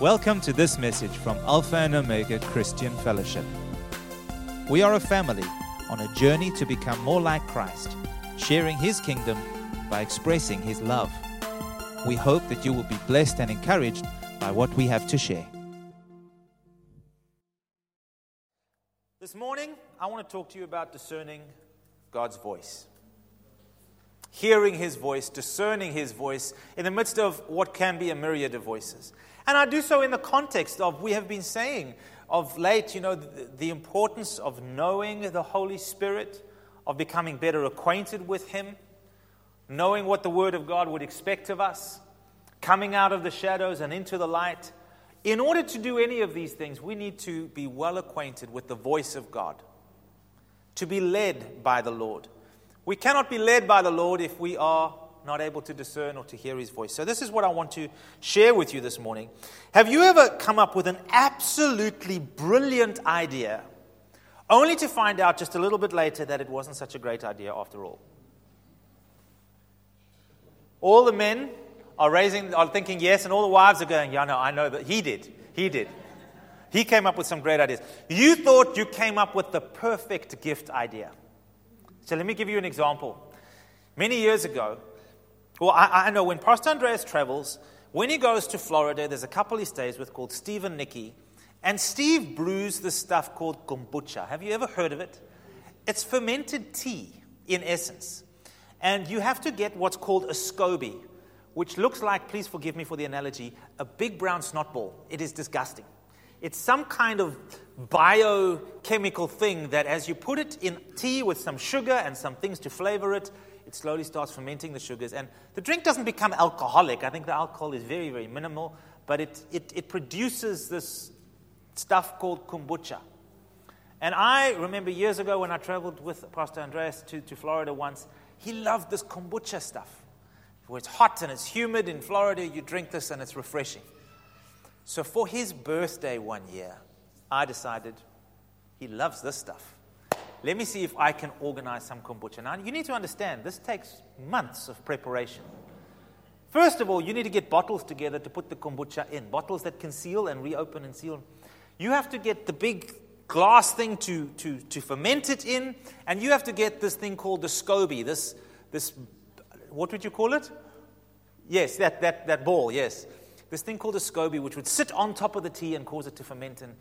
Welcome to this message from Alpha and Omega Christian Fellowship. We are a family on a journey to become more like Christ, sharing His kingdom by expressing His love. We hope that you will be blessed and encouraged by what we have to share. This morning, I want to talk to you about discerning God's voice. Hearing His voice, discerning His voice in the midst of what can be a myriad of voices. And I do so in the context of, we have been saying of late, you know, the, the importance of knowing the Holy Spirit, of becoming better acquainted with Him, knowing what the Word of God would expect of us, coming out of the shadows and into the light. In order to do any of these things, we need to be well acquainted with the voice of God, to be led by the Lord. We cannot be led by the Lord if we are not able to discern or to hear his voice. So, this is what I want to share with you this morning. Have you ever come up with an absolutely brilliant idea, only to find out just a little bit later that it wasn't such a great idea after all? All the men are raising, are thinking yes, and all the wives are going, yeah, no, I know that he did. He did. He came up with some great ideas. You thought you came up with the perfect gift idea. So let me give you an example. Many years ago, well, I, I know when Pastor Andreas travels, when he goes to Florida, there's a couple he stays with called Steve and Nikki. And Steve brews this stuff called kombucha. Have you ever heard of it? It's fermented tea, in essence. And you have to get what's called a SCOBY, which looks like, please forgive me for the analogy, a big brown snot ball. It is disgusting. It's some kind of biochemical thing that, as you put it in tea with some sugar and some things to flavor it, it slowly starts fermenting the sugars. And the drink doesn't become alcoholic. I think the alcohol is very, very minimal, but it, it, it produces this stuff called kombucha. And I remember years ago when I traveled with Pastor Andreas to, to Florida once, he loved this kombucha stuff. Where it's hot and it's humid in Florida, you drink this and it's refreshing. So for his birthday one year, I decided he loves this stuff. Let me see if I can organize some kombucha. Now, you need to understand, this takes months of preparation. First of all, you need to get bottles together to put the kombucha in, bottles that can seal and reopen and seal. You have to get the big glass thing to, to, to ferment it in, and you have to get this thing called the SCOBY, this, this what would you call it? Yes, that, that, that ball, yes. This thing called a SCOBY, which would sit on top of the tea and cause it to ferment. And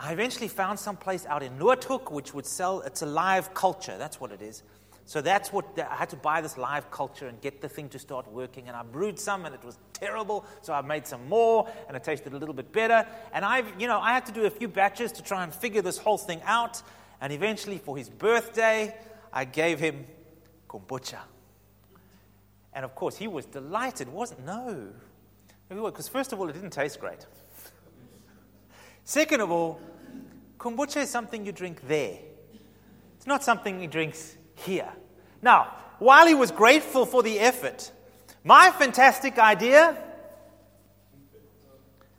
I eventually found some place out in Noordhoek which would sell, it's a live culture, that's what it is. So that's what, I had to buy this live culture and get the thing to start working. And I brewed some and it was terrible. So I made some more and it tasted a little bit better. And I've, you know, I had to do a few batches to try and figure this whole thing out. And eventually for his birthday, I gave him kombucha. And of course, he was delighted, wasn't? No. Because first of all, it didn't taste great. Second of all, kombucha is something you drink there. It's not something he drinks here. Now, while he was grateful for the effort, my fantastic idea,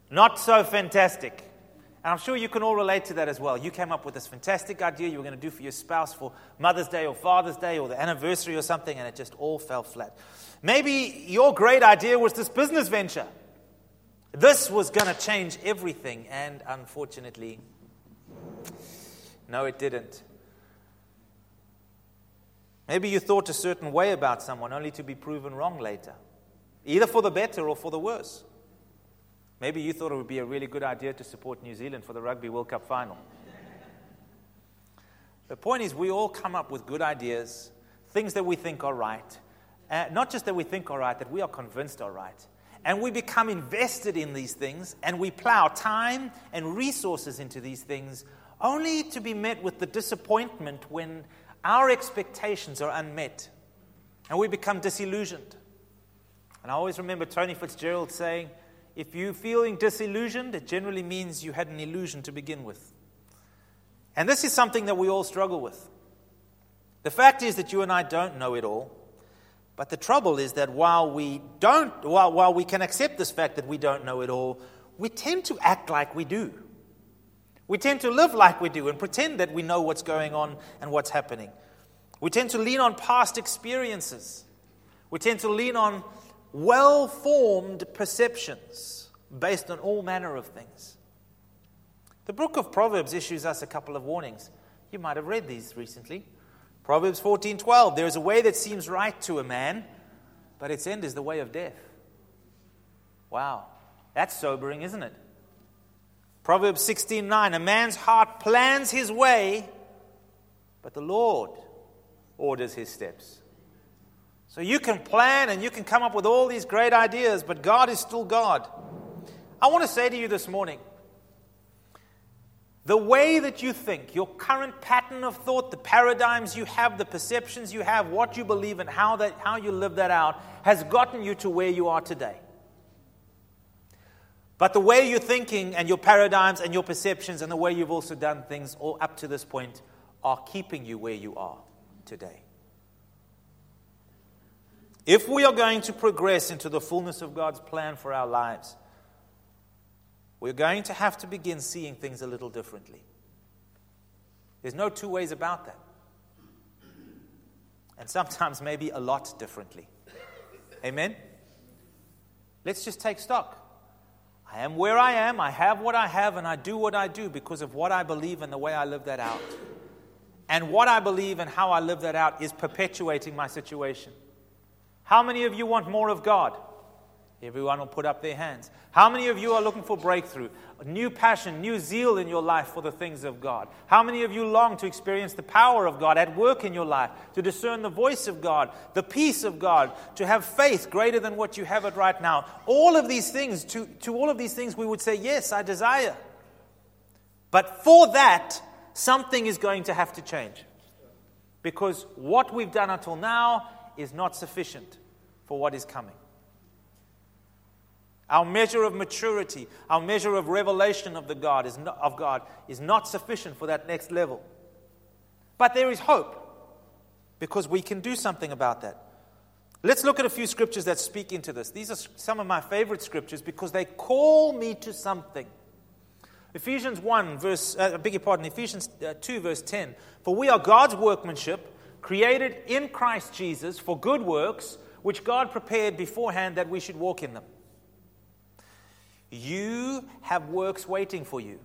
not so fantastic. And I'm sure you can all relate to that as well. You came up with this fantastic idea you were going to do for your spouse for Mother's Day or Father's Day or the anniversary or something, and it just all fell flat. Maybe your great idea was this business venture. This was going to change everything, and unfortunately, no, it didn't. Maybe you thought a certain way about someone only to be proven wrong later, either for the better or for the worse. Maybe you thought it would be a really good idea to support New Zealand for the Rugby World Cup final. the point is, we all come up with good ideas, things that we think are right. Uh, not just that we think are right, that we are convinced are right and we become invested in these things and we plow time and resources into these things only to be met with the disappointment when our expectations are unmet and we become disillusioned. And I always remember Tony Fitzgerald saying, if you're feeling disillusioned, it generally means you had an illusion to begin with. And this is something that we all struggle with. The fact is that you and I don't know it all. But the trouble is that while we don't, while, while we can accept this fact that we don't know it all, we tend to act like we do. We tend to live like we do and pretend that we know what's going on and what's happening. We tend to lean on past experiences. We tend to lean on well formed perceptions based on all manner of things. The book of Proverbs issues us a couple of warnings. You might have read these recently. Proverbs 14:12 There is a way that seems right to a man, but its end is the way of death. Wow. That's sobering, isn't it? Proverbs 16:9 A man's heart plans his way, but the Lord orders his steps. So you can plan and you can come up with all these great ideas, but God is still God. I want to say to you this morning the way that you think, your current pattern of thought, the paradigms you have, the perceptions you have, what you believe, and how, that, how you live that out has gotten you to where you are today. But the way you're thinking and your paradigms and your perceptions and the way you've also done things all up to this point are keeping you where you are today. If we are going to progress into the fullness of God's plan for our lives, we're going to have to begin seeing things a little differently. There's no two ways about that. And sometimes maybe a lot differently. Amen? Let's just take stock. I am where I am, I have what I have, and I do what I do because of what I believe and the way I live that out. And what I believe and how I live that out is perpetuating my situation. How many of you want more of God? Everyone will put up their hands. How many of you are looking for breakthrough? New passion, new zeal in your life for the things of God. How many of you long to experience the power of God at work in your life, to discern the voice of God, the peace of God, to have faith greater than what you have it right now? All of these things, to, to all of these things, we would say, Yes, I desire. But for that, something is going to have to change. Because what we've done until now is not sufficient for what is coming. Our measure of maturity, our measure of revelation of, the God is not, of God is not sufficient for that next level. But there is hope because we can do something about that. Let's look at a few scriptures that speak into this. These are some of my favorite scriptures because they call me to something. Ephesians 1, verse, uh, I beg your pardon, Ephesians uh, 2, verse 10. For we are God's workmanship, created in Christ Jesus for good works, which God prepared beforehand that we should walk in them. You have works waiting for you.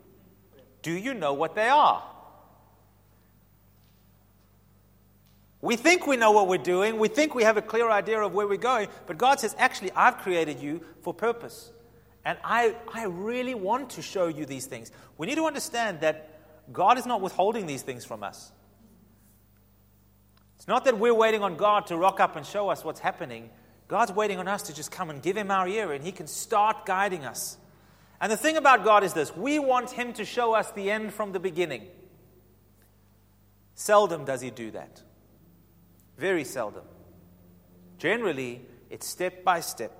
Do you know what they are? We think we know what we're doing. We think we have a clear idea of where we're going. But God says, actually, I've created you for purpose. And I, I really want to show you these things. We need to understand that God is not withholding these things from us. It's not that we're waiting on God to rock up and show us what's happening. God's waiting on us to just come and give Him our ear, and He can start guiding us. And the thing about God is this we want Him to show us the end from the beginning. Seldom does He do that. Very seldom. Generally, it's step by step,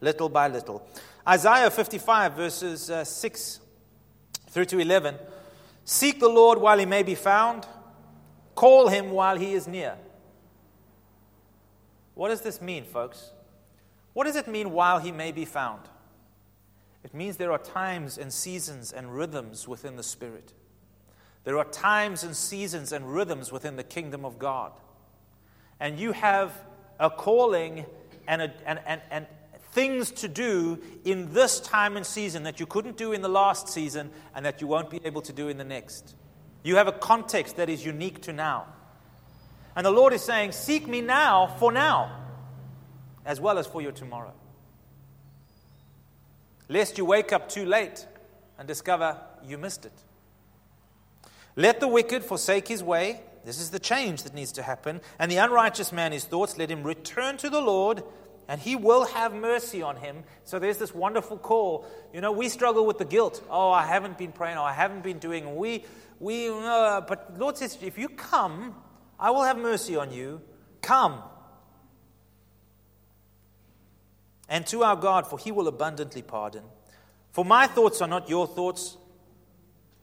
little by little. Isaiah 55, verses uh, 6 through to 11 Seek the Lord while He may be found, call Him while He is near. What does this mean, folks? What does it mean while He may be found? It means there are times and seasons and rhythms within the Spirit. There are times and seasons and rhythms within the kingdom of God. And you have a calling and, a, and, and, and things to do in this time and season that you couldn't do in the last season and that you won't be able to do in the next. You have a context that is unique to now. And the Lord is saying, Seek me now for now, as well as for your tomorrow. Lest you wake up too late and discover you missed it. Let the wicked forsake his way. This is the change that needs to happen. And the unrighteous man his thoughts. Let him return to the Lord, and he will have mercy on him. So there's this wonderful call. You know, we struggle with the guilt. Oh, I haven't been praying. Oh, I haven't been doing. We, we, uh, but Lord says, if you come, I will have mercy on you. Come. And to our God, for he will abundantly pardon. For my thoughts are not your thoughts.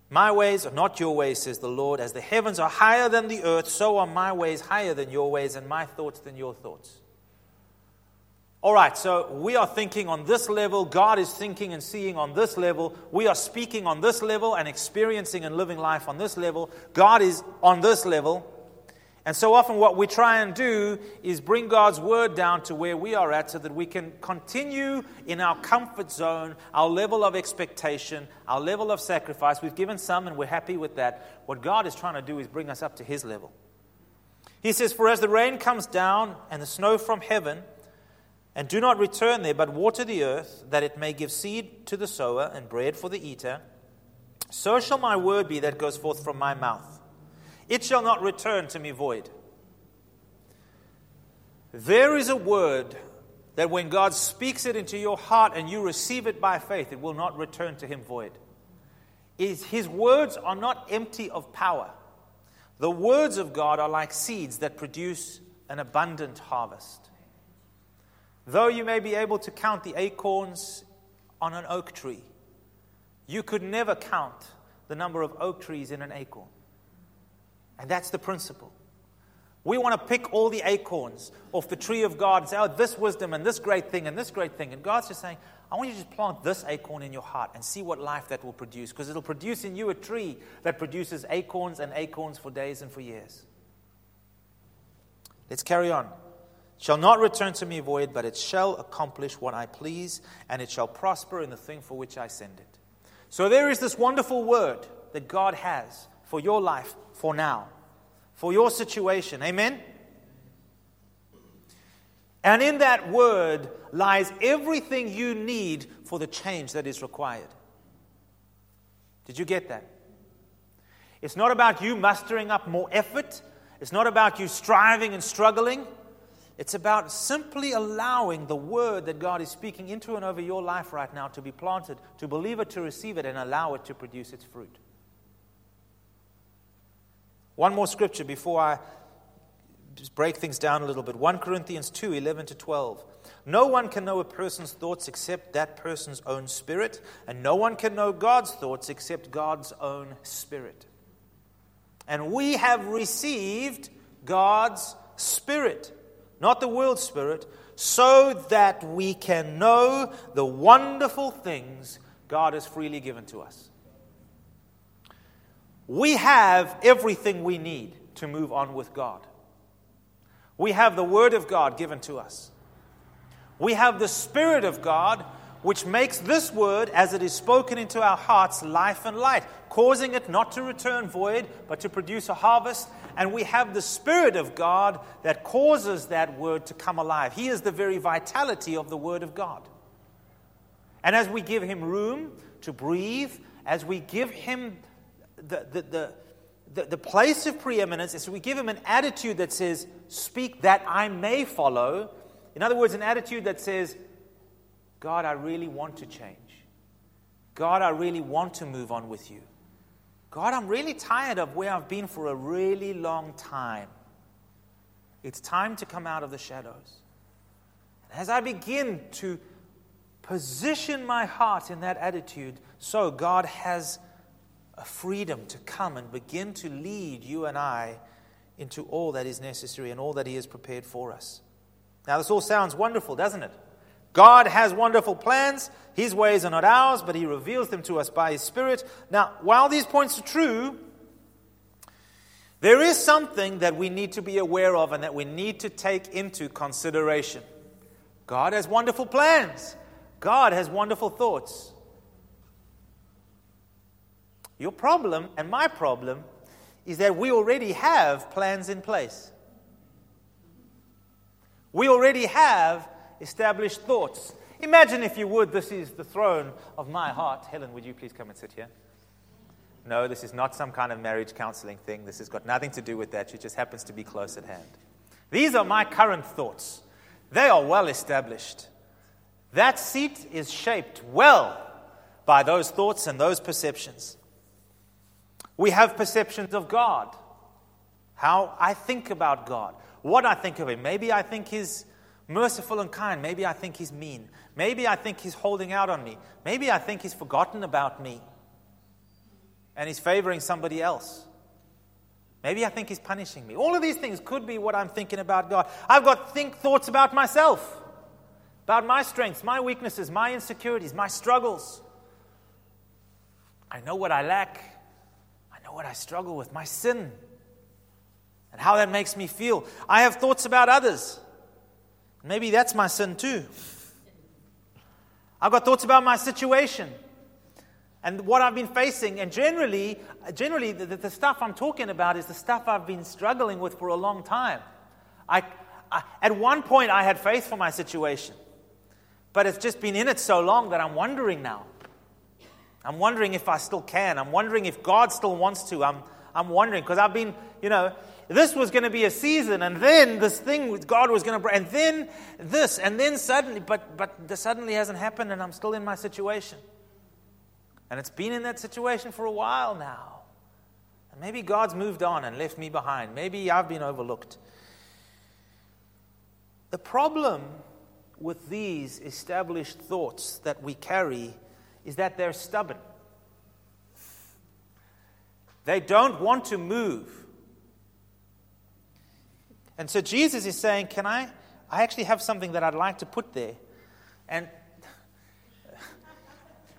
My ways are not your ways, says the Lord. As the heavens are higher than the earth, so are my ways higher than your ways, and my thoughts than your thoughts. All right, so we are thinking on this level. God is thinking and seeing on this level. We are speaking on this level and experiencing and living life on this level. God is on this level. And so often, what we try and do is bring God's word down to where we are at so that we can continue in our comfort zone, our level of expectation, our level of sacrifice. We've given some and we're happy with that. What God is trying to do is bring us up to His level. He says, For as the rain comes down and the snow from heaven, and do not return there, but water the earth, that it may give seed to the sower and bread for the eater, so shall my word be that goes forth from my mouth. It shall not return to me void. There is a word that when God speaks it into your heart and you receive it by faith, it will not return to him void. His words are not empty of power. The words of God are like seeds that produce an abundant harvest. Though you may be able to count the acorns on an oak tree, you could never count the number of oak trees in an acorn. And that's the principle. We want to pick all the acorns off the tree of God and say, oh, this wisdom and this great thing and this great thing. And God's just saying, I want you to just plant this acorn in your heart and see what life that will produce, because it'll produce in you a tree that produces acorns and acorns for days and for years. Let's carry on. Shall not return to me void, but it shall accomplish what I please, and it shall prosper in the thing for which I send it. So there is this wonderful word that God has for your life for now, for your situation. Amen? And in that word lies everything you need for the change that is required. Did you get that? It's not about you mustering up more effort. It's not about you striving and struggling. It's about simply allowing the word that God is speaking into and over your life right now to be planted, to believe it, to receive it, and allow it to produce its fruit. One more scripture before I break things down a little bit 1 Corinthians 2 11 to 12. No one can know a person's thoughts except that person's own spirit, and no one can know God's thoughts except God's own spirit. And we have received God's spirit, not the world's spirit, so that we can know the wonderful things God has freely given to us. We have everything we need to move on with God. We have the Word of God given to us. We have the Spirit of God, which makes this Word, as it is spoken into our hearts, life and light, causing it not to return void, but to produce a harvest. And we have the Spirit of God that causes that Word to come alive. He is the very vitality of the Word of God. And as we give Him room to breathe, as we give Him the, the, the the, the place of preeminence is we give him an attitude that says, Speak that I may follow. In other words, an attitude that says, God, I really want to change. God, I really want to move on with you. God, I'm really tired of where I've been for a really long time. It's time to come out of the shadows. As I begin to position my heart in that attitude, so God has a freedom to come and begin to lead you and I into all that is necessary and all that He has prepared for us. Now, this all sounds wonderful, doesn't it? God has wonderful plans. His ways are not ours, but He reveals them to us by His Spirit. Now, while these points are true, there is something that we need to be aware of and that we need to take into consideration. God has wonderful plans, God has wonderful thoughts. Your problem and my problem is that we already have plans in place. We already have established thoughts. Imagine, if you would, this is the throne of my heart. Helen, would you please come and sit here? No, this is not some kind of marriage counseling thing. This has got nothing to do with that. She just happens to be close at hand. These are my current thoughts. They are well established. That seat is shaped well by those thoughts and those perceptions. We have perceptions of God, how I think about God, what I think of Him. Maybe I think He's merciful and kind. Maybe I think He's mean. Maybe I think He's holding out on me. Maybe I think He's forgotten about me and He's favoring somebody else. Maybe I think He's punishing me. All of these things could be what I'm thinking about God. I've got think thoughts about myself, about my strengths, my weaknesses, my insecurities, my struggles. I know what I lack what I struggle with, my sin. and how that makes me feel. I have thoughts about others. Maybe that's my sin too. I've got thoughts about my situation and what I've been facing. And generally, generally the, the, stuff I'm talking about is the stuff I've been struggling with for a long time. I, I, at one point, I had faith for my situation, but it's just been in it so long that I'm wondering now. I'm wondering if I still can. I'm wondering if God still wants to. I'm, I'm wondering because I've been, you know, this was going to be a season, and then this thing with God was going to, and then this, and then suddenly, but but the suddenly hasn't happened, and I'm still in my situation. And it's been in that situation for a while now. And maybe God's moved on and left me behind. Maybe I've been overlooked. The problem with these established thoughts that we carry is that they're stubborn. They don't want to move. And so Jesus is saying, Can I? I actually have something that I'd like to put there. And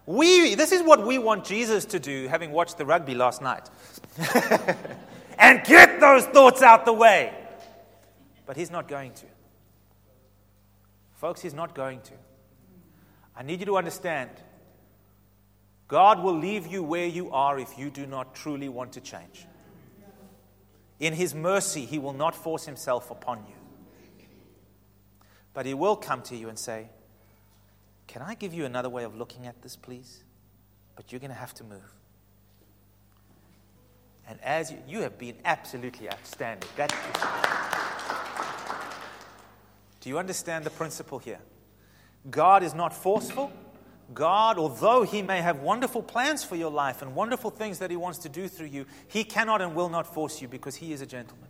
we, this is what we want Jesus to do, having watched the rugby last night. and get those thoughts out the way. But he's not going to. Folks, he's not going to. I need you to understand God will leave you where you are if you do not truly want to change. In his mercy, he will not force himself upon you. But he will come to you and say, can I give you another way of looking at this, please? But you're going to have to move. And as you, you have been absolutely outstanding. That, do you understand the principle here? God is not forceful. God, although He may have wonderful plans for your life and wonderful things that He wants to do through you, He cannot and will not force you because He is a gentleman.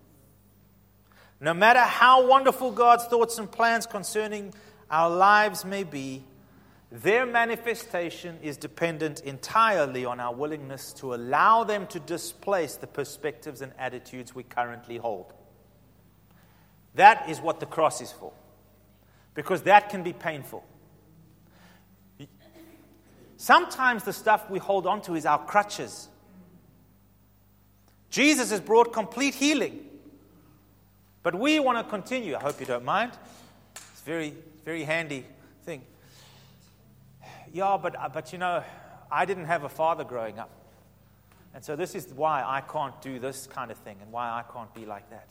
No matter how wonderful God's thoughts and plans concerning our lives may be, their manifestation is dependent entirely on our willingness to allow them to displace the perspectives and attitudes we currently hold. That is what the cross is for, because that can be painful. Sometimes the stuff we hold on to is our crutches. Jesus has brought complete healing, but we want to continue. I hope you don't mind. It's very, very handy thing yeah, but, uh, but you know, I didn't have a father growing up. And so this is why I can't do this kind of thing and why I can't be like that.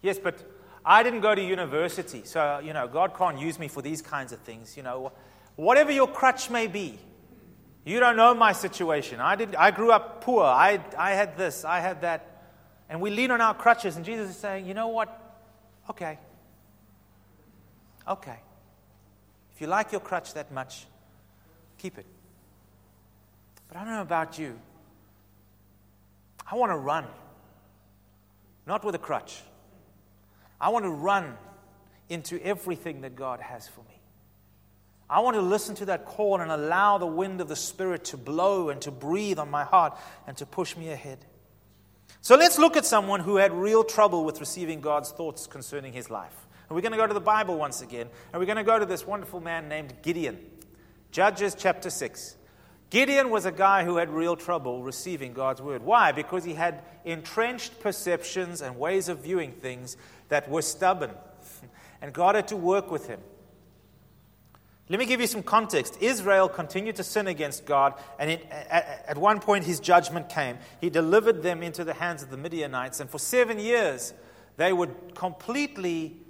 Yes, but I didn't go to university, so, you know, God can't use me for these kinds of things. You know, whatever your crutch may be, you don't know my situation. I, did, I grew up poor. I, I had this, I had that. And we lean on our crutches, and Jesus is saying, you know what? Okay. Okay. If you like your crutch that much, keep it. But I don't know about you. I want to run, not with a crutch. I want to run into everything that God has for me. I want to listen to that call and allow the wind of the Spirit to blow and to breathe on my heart and to push me ahead. So let's look at someone who had real trouble with receiving God's thoughts concerning his life. And we're going to go to the Bible once again, and we're going to go to this wonderful man named Gideon. Judges chapter 6. Gideon was a guy who had real trouble receiving God's word. Why? Because he had entrenched perceptions and ways of viewing things that were stubborn. And God had to work with him. Let me give you some context. Israel continued to sin against God, and it, at, at one point his judgment came. He delivered them into the hands of the Midianites, and for seven years they were completely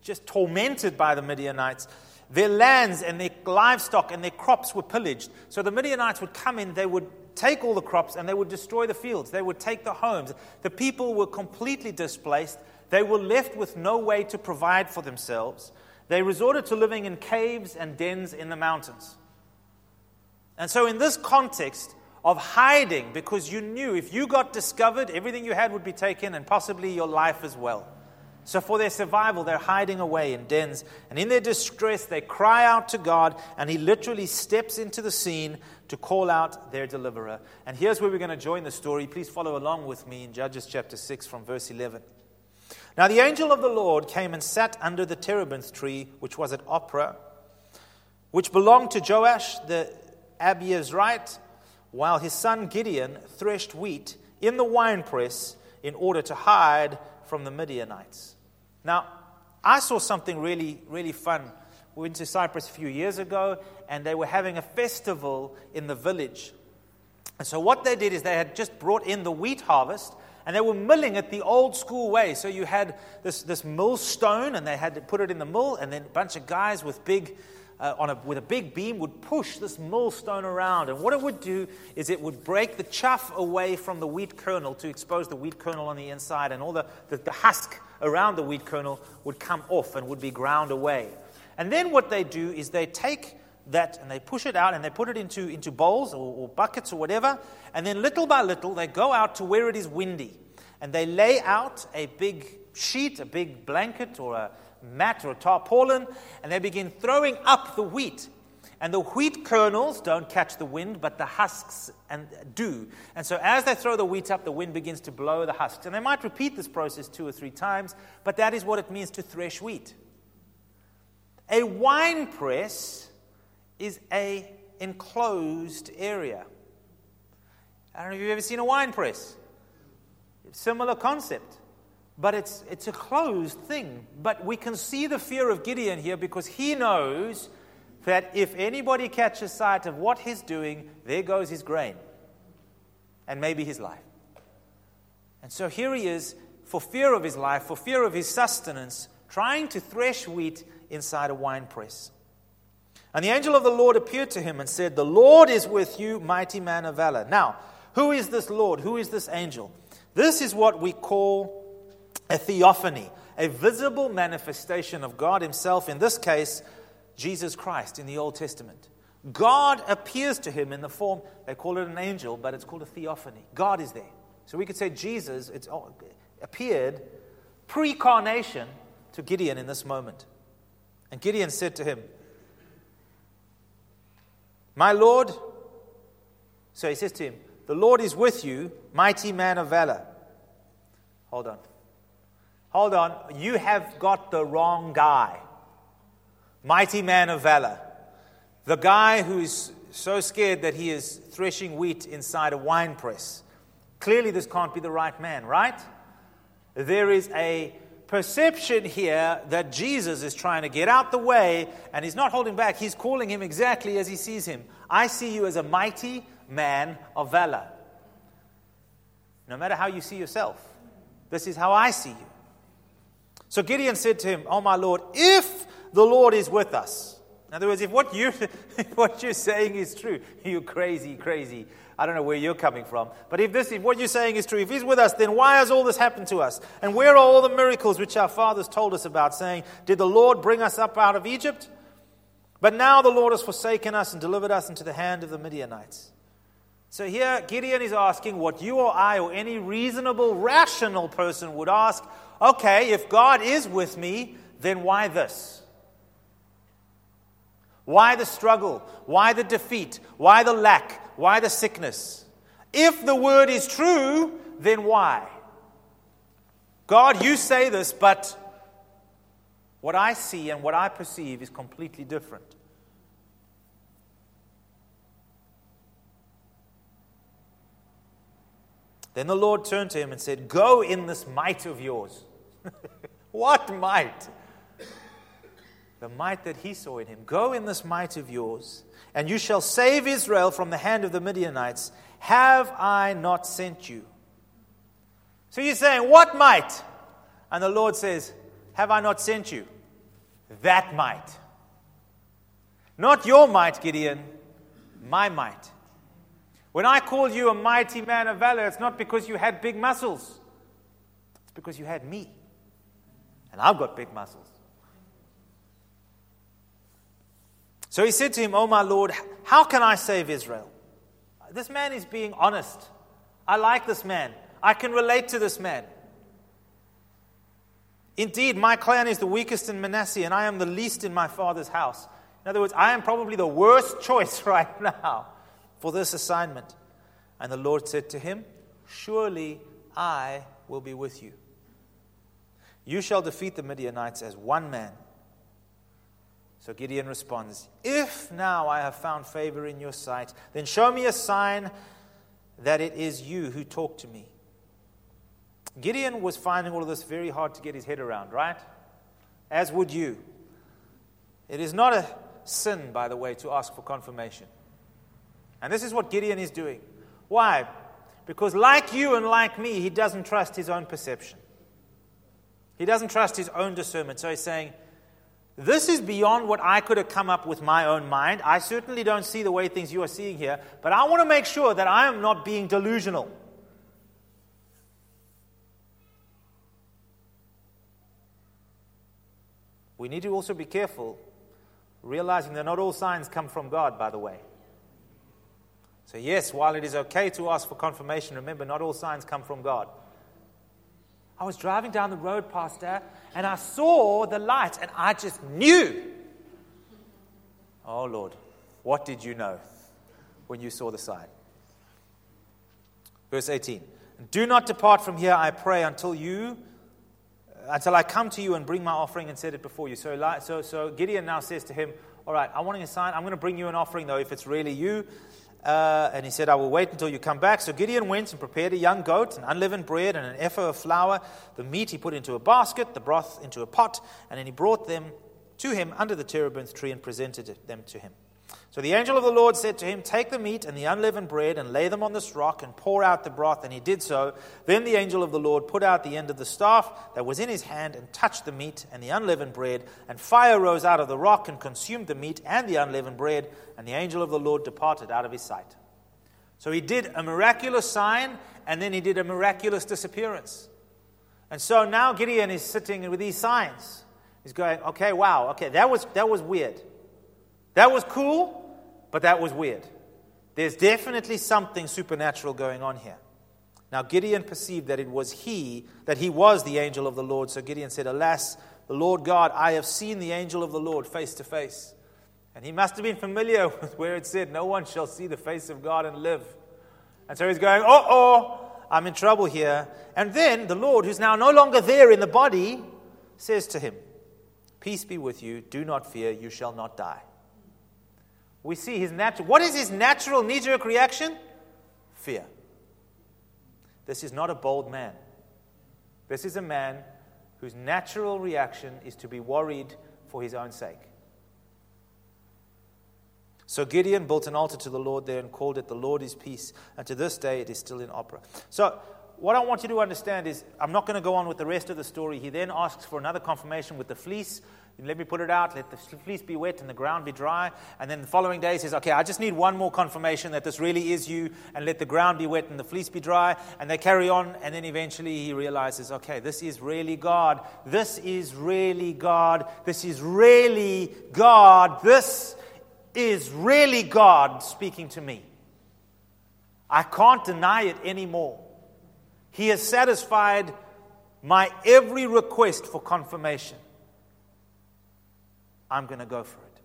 just tormented by the Midianites. Their lands and their livestock and their crops were pillaged. So the Midianites would come in, they would take all the crops and they would destroy the fields. They would take the homes. The people were completely displaced. They were left with no way to provide for themselves. They resorted to living in caves and dens in the mountains. And so, in this context of hiding, because you knew if you got discovered, everything you had would be taken and possibly your life as well. So, for their survival, they're hiding away in dens. And in their distress, they cry out to God, and He literally steps into the scene to call out their deliverer. And here's where we're going to join the story. Please follow along with me in Judges chapter 6 from verse 11. Now, the angel of the Lord came and sat under the terebinth tree, which was at Ophrah, which belonged to Joash the Abiezrite, while his son Gideon threshed wheat in the winepress in order to hide from the Midianites. Now, I saw something really, really fun. We went to Cyprus a few years ago, and they were having a festival in the village. And so, what they did is they had just brought in the wheat harvest, and they were milling it the old school way. So, you had this, this millstone, and they had to put it in the mill, and then a bunch of guys with big uh, on a, with a big beam would push this millstone around. And what it would do is it would break the chaff away from the wheat kernel to expose the wheat kernel on the inside, and all the, the, the husk around the wheat kernel would come off and would be ground away. And then what they do is they take that and they push it out and they put it into, into bowls or, or buckets or whatever. And then little by little, they go out to where it is windy. And they lay out a big sheet, a big blanket or a mat or a tarpaulin, and they begin throwing up the wheat. And the wheat kernels don't catch the wind, but the husks and do. And so as they throw the wheat up, the wind begins to blow the husks. And they might repeat this process two or three times, but that is what it means to thresh wheat. A wine press is a enclosed area. I don't know if you've ever seen a wine press. Similar concept but it's, it's a closed thing. But we can see the fear of Gideon here because he knows that if anybody catches sight of what he's doing, there goes his grain and maybe his life. And so here he is, for fear of his life, for fear of his sustenance, trying to thresh wheat inside a wine press. And the angel of the Lord appeared to him and said, The Lord is with you, mighty man of valor. Now, who is this Lord? Who is this angel? This is what we call a theophany, a visible manifestation of God Himself, in this case, Jesus Christ in the Old Testament. God appears to him in the form, they call it an angel, but it's called a theophany. God is there. So we could say Jesus it's, oh, appeared pre carnation to Gideon in this moment. And Gideon said to him, My Lord, so he says to him, The Lord is with you, mighty man of valor. Hold on. Hold on, you have got the wrong guy. Mighty man of valor. The guy who's so scared that he is threshing wheat inside a wine press. Clearly, this can't be the right man, right? There is a perception here that Jesus is trying to get out the way and he's not holding back. He's calling him exactly as he sees him. I see you as a mighty man of valor. No matter how you see yourself, this is how I see you. So Gideon said to him, Oh, my Lord, if the Lord is with us. In other words, if what, you, if what you're saying is true, you crazy, crazy. I don't know where you're coming from. But if, this, if what you're saying is true, if He's with us, then why has all this happened to us? And where are all the miracles which our fathers told us about, saying, Did the Lord bring us up out of Egypt? But now the Lord has forsaken us and delivered us into the hand of the Midianites. So here, Gideon is asking what you or I or any reasonable, rational person would ask okay, if God is with me, then why this? Why the struggle? Why the defeat? Why the lack? Why the sickness? If the word is true, then why? God, you say this, but what I see and what I perceive is completely different. Then the Lord turned to him and said, Go in this might of yours. what might? The might that he saw in him. Go in this might of yours, and you shall save Israel from the hand of the Midianites. Have I not sent you? So you're saying, What might? And the Lord says, Have I not sent you? That might. Not your might, Gideon, my might. When I called you a mighty man of valor, it's not because you had big muscles, it's because you had me. And I've got big muscles. So he said to him, Oh, my Lord, how can I save Israel? This man is being honest. I like this man. I can relate to this man. Indeed, my clan is the weakest in Manasseh, and I am the least in my father's house. In other words, I am probably the worst choice right now for this assignment. And the Lord said to him, Surely I will be with you. You shall defeat the Midianites as one man. So Gideon responds, If now I have found favor in your sight, then show me a sign that it is you who talk to me. Gideon was finding all of this very hard to get his head around, right? As would you. It is not a sin, by the way, to ask for confirmation. And this is what Gideon is doing. Why? Because, like you and like me, he doesn't trust his own perception. He doesn't trust his own discernment. So he's saying, This is beyond what I could have come up with my own mind. I certainly don't see the way things you are seeing here, but I want to make sure that I am not being delusional. We need to also be careful, realizing that not all signs come from God, by the way. So, yes, while it is okay to ask for confirmation, remember, not all signs come from God. I was driving down the road, Pastor, and I saw the light, and I just knew. Oh, Lord, what did you know when you saw the sign? Verse 18 Do not depart from here, I pray, until you until I come to you and bring my offering and set it before you. So, so, so Gideon now says to him, All right, I want a sign. I'm going to bring you an offering, though, if it's really you. Uh, and he said, I will wait until you come back. So Gideon went and prepared a young goat, and unleavened bread, and an ephah of flour. The meat he put into a basket, the broth into a pot, and then he brought them to him under the terebinth tree and presented them to him. So the angel of the Lord said to him, Take the meat and the unleavened bread and lay them on this rock and pour out the broth. And he did so. Then the angel of the Lord put out the end of the staff that was in his hand and touched the meat and the unleavened bread. And fire rose out of the rock and consumed the meat and the unleavened bread. And the angel of the Lord departed out of his sight. So he did a miraculous sign and then he did a miraculous disappearance. And so now Gideon is sitting with these signs. He's going, okay, wow, okay, that was, that was weird. That was cool, but that was weird. There's definitely something supernatural going on here. Now Gideon perceived that it was he, that he was the angel of the Lord. So Gideon said, Alas, the Lord God, I have seen the angel of the Lord face to face. And he must have been familiar with where it said, No one shall see the face of God and live. And so he's going, Oh, oh, I'm in trouble here. And then the Lord, who's now no longer there in the body, says to him, Peace be with you. Do not fear. You shall not die we see his natural. What is his natural knee jerk reaction? Fear. This is not a bold man. This is a man whose natural reaction is to be worried for his own sake. So Gideon built an altar to the Lord there and called it the Lord is peace. And to this day it is still in Ophrah. So what I want you to understand is I'm not going to go on with the rest of the story. He then asks for another confirmation with the fleece. Let me put it out, let the fleece be wet and the ground be dry. And then the following day he says, Okay, I just need one more confirmation that this really is you, and let the ground be wet and the fleece be dry. And they carry on, and then eventually he realizes, Okay, this is really God. This is really God. This is really God. This is really God speaking to me. I can't deny it anymore. He has satisfied my every request for confirmation. I'm going to go for it.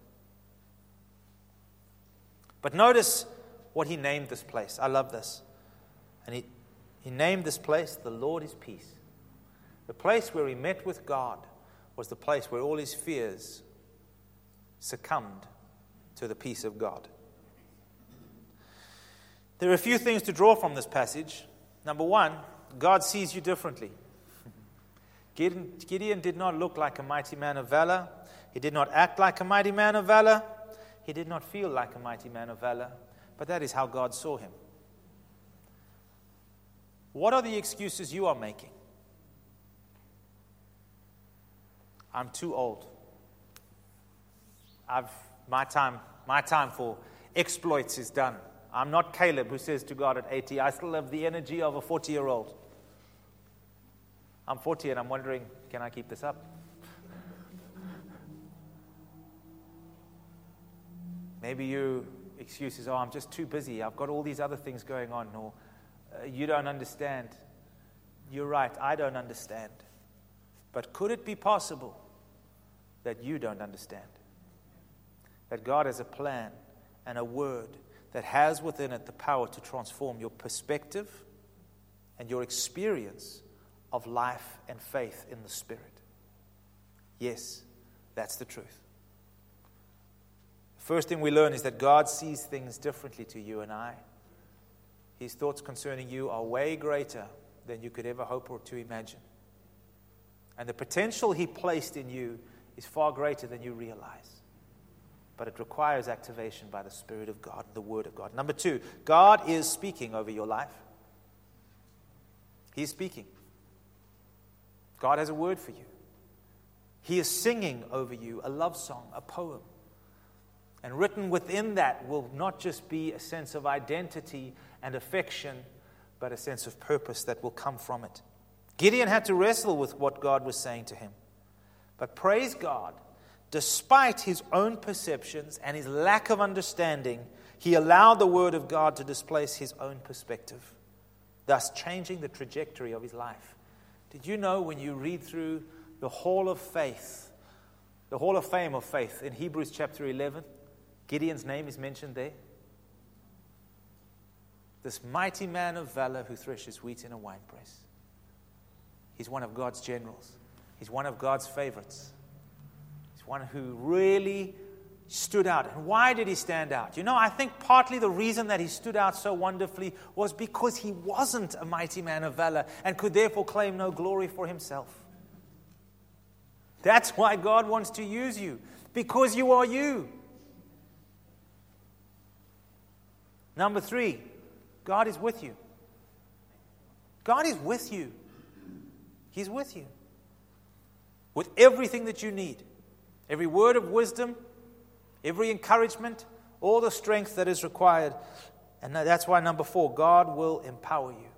But notice what he named this place. I love this. And he, he named this place, The Lord is Peace. The place where he met with God was the place where all his fears succumbed to the peace of God. There are a few things to draw from this passage. Number one, God sees you differently. Gideon, did not look like a mighty man of valor. He did not act like a mighty man of valor. He did not feel like a mighty man of valor. But that is how God saw him. What are the excuses you are making? I'm too old. I've my time my time for exploits is done. I'm not Caleb who says to God at 80, I still have the energy of a 40 year old. I'm 40 and I'm wondering, can I keep this up? Maybe you excuses, oh, I'm just too busy. I've got all these other things going on. Or uh, you don't understand. You're right, I don't understand. But could it be possible that you don't understand? That God has a plan and a word that has within it the power to transform your perspective and your experience of life and faith in the Spirit. Yes, that's the truth. First thing we learn is that God sees things differently to you and I. His thoughts concerning you are way greater than you could ever hope or to imagine. And the potential He placed in you is far greater than you realize. But it requires activation by the Spirit of God, and the Word of God. Number two, God is speaking over your life. He's speaking. God has a word for you. He is singing over you a love song, a poem. And written within that will not just be a sense of identity and affection, but a sense of purpose that will come from it. Gideon had to wrestle with what God was saying to him. But praise God, despite his own perceptions and his lack of understanding, he allowed the Word of God to displace his own perspective, thus changing the trajectory of his life. Did you know when you read through the Hall of Faith, the Hall of Fame of Faith in Hebrews chapter 11, Gideon's name is mentioned there? This mighty man of valor who threshes wheat in a winepress. He's one of God's generals. He's one of God's favorites. He's one who really stood out. And why did he stand out? You know, I think partly the reason that he stood out so wonderfully was because he wasn't a mighty man of valor and could therefore claim no glory for himself. That's why God wants to use you, because you are you. Number three, God is with you. God is with you. He's with you with everything that you need every word of wisdom, every encouragement, all the strength that is required. And that's why, number four, God will empower you.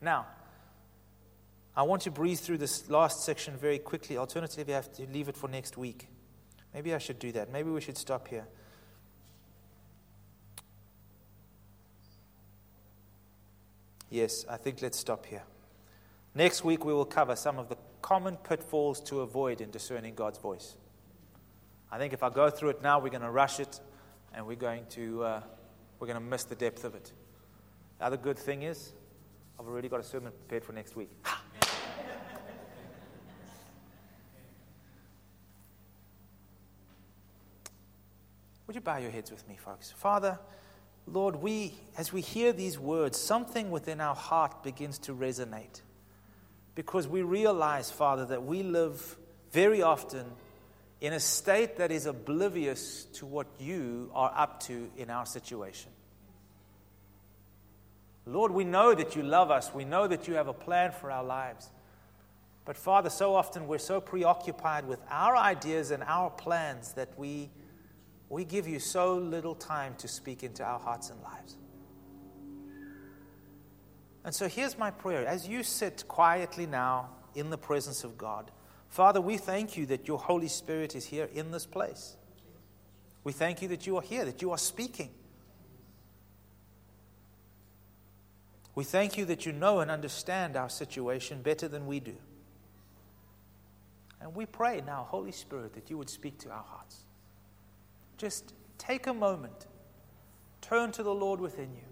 Now, I want to breeze through this last section very quickly. Alternatively, I have to leave it for next week. Maybe I should do that. Maybe we should stop here. Yes, I think let's stop here. Next week, we will cover some of the common pitfalls to avoid in discerning God's voice. I think if I go through it now, we're going to rush it and we're going to, uh, we're going to miss the depth of it. The other good thing is, I've already got a sermon prepared for next week. Would you bow your heads with me, folks? Father, Lord, we, as we hear these words, something within our heart begins to resonate because we realize, Father, that we live very often in a state that is oblivious to what you are up to in our situation. Lord, we know that you love us. We know that you have a plan for our lives. But Father, so often we're so preoccupied with our ideas and our plans that we, we give you so little time to speak into our hearts and lives. And so here's my prayer. As you sit quietly now in the presence of God, Father, we thank you that your Holy Spirit is here in this place. We thank you that you are here, that you are speaking. We thank you that you know and understand our situation better than we do. And we pray now, Holy Spirit, that you would speak to our hearts. Just take a moment, turn to the Lord within you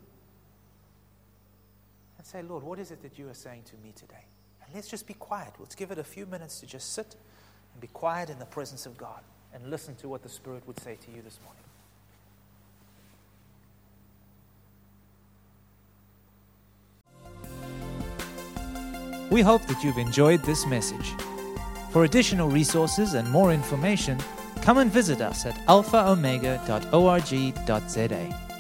and say, Lord, what is it that you are saying to me today? Let's just be quiet. Let's give it a few minutes to just sit and be quiet in the presence of God and listen to what the Spirit would say to you this morning. We hope that you've enjoyed this message. For additional resources and more information, come and visit us at alphaomega.org.za.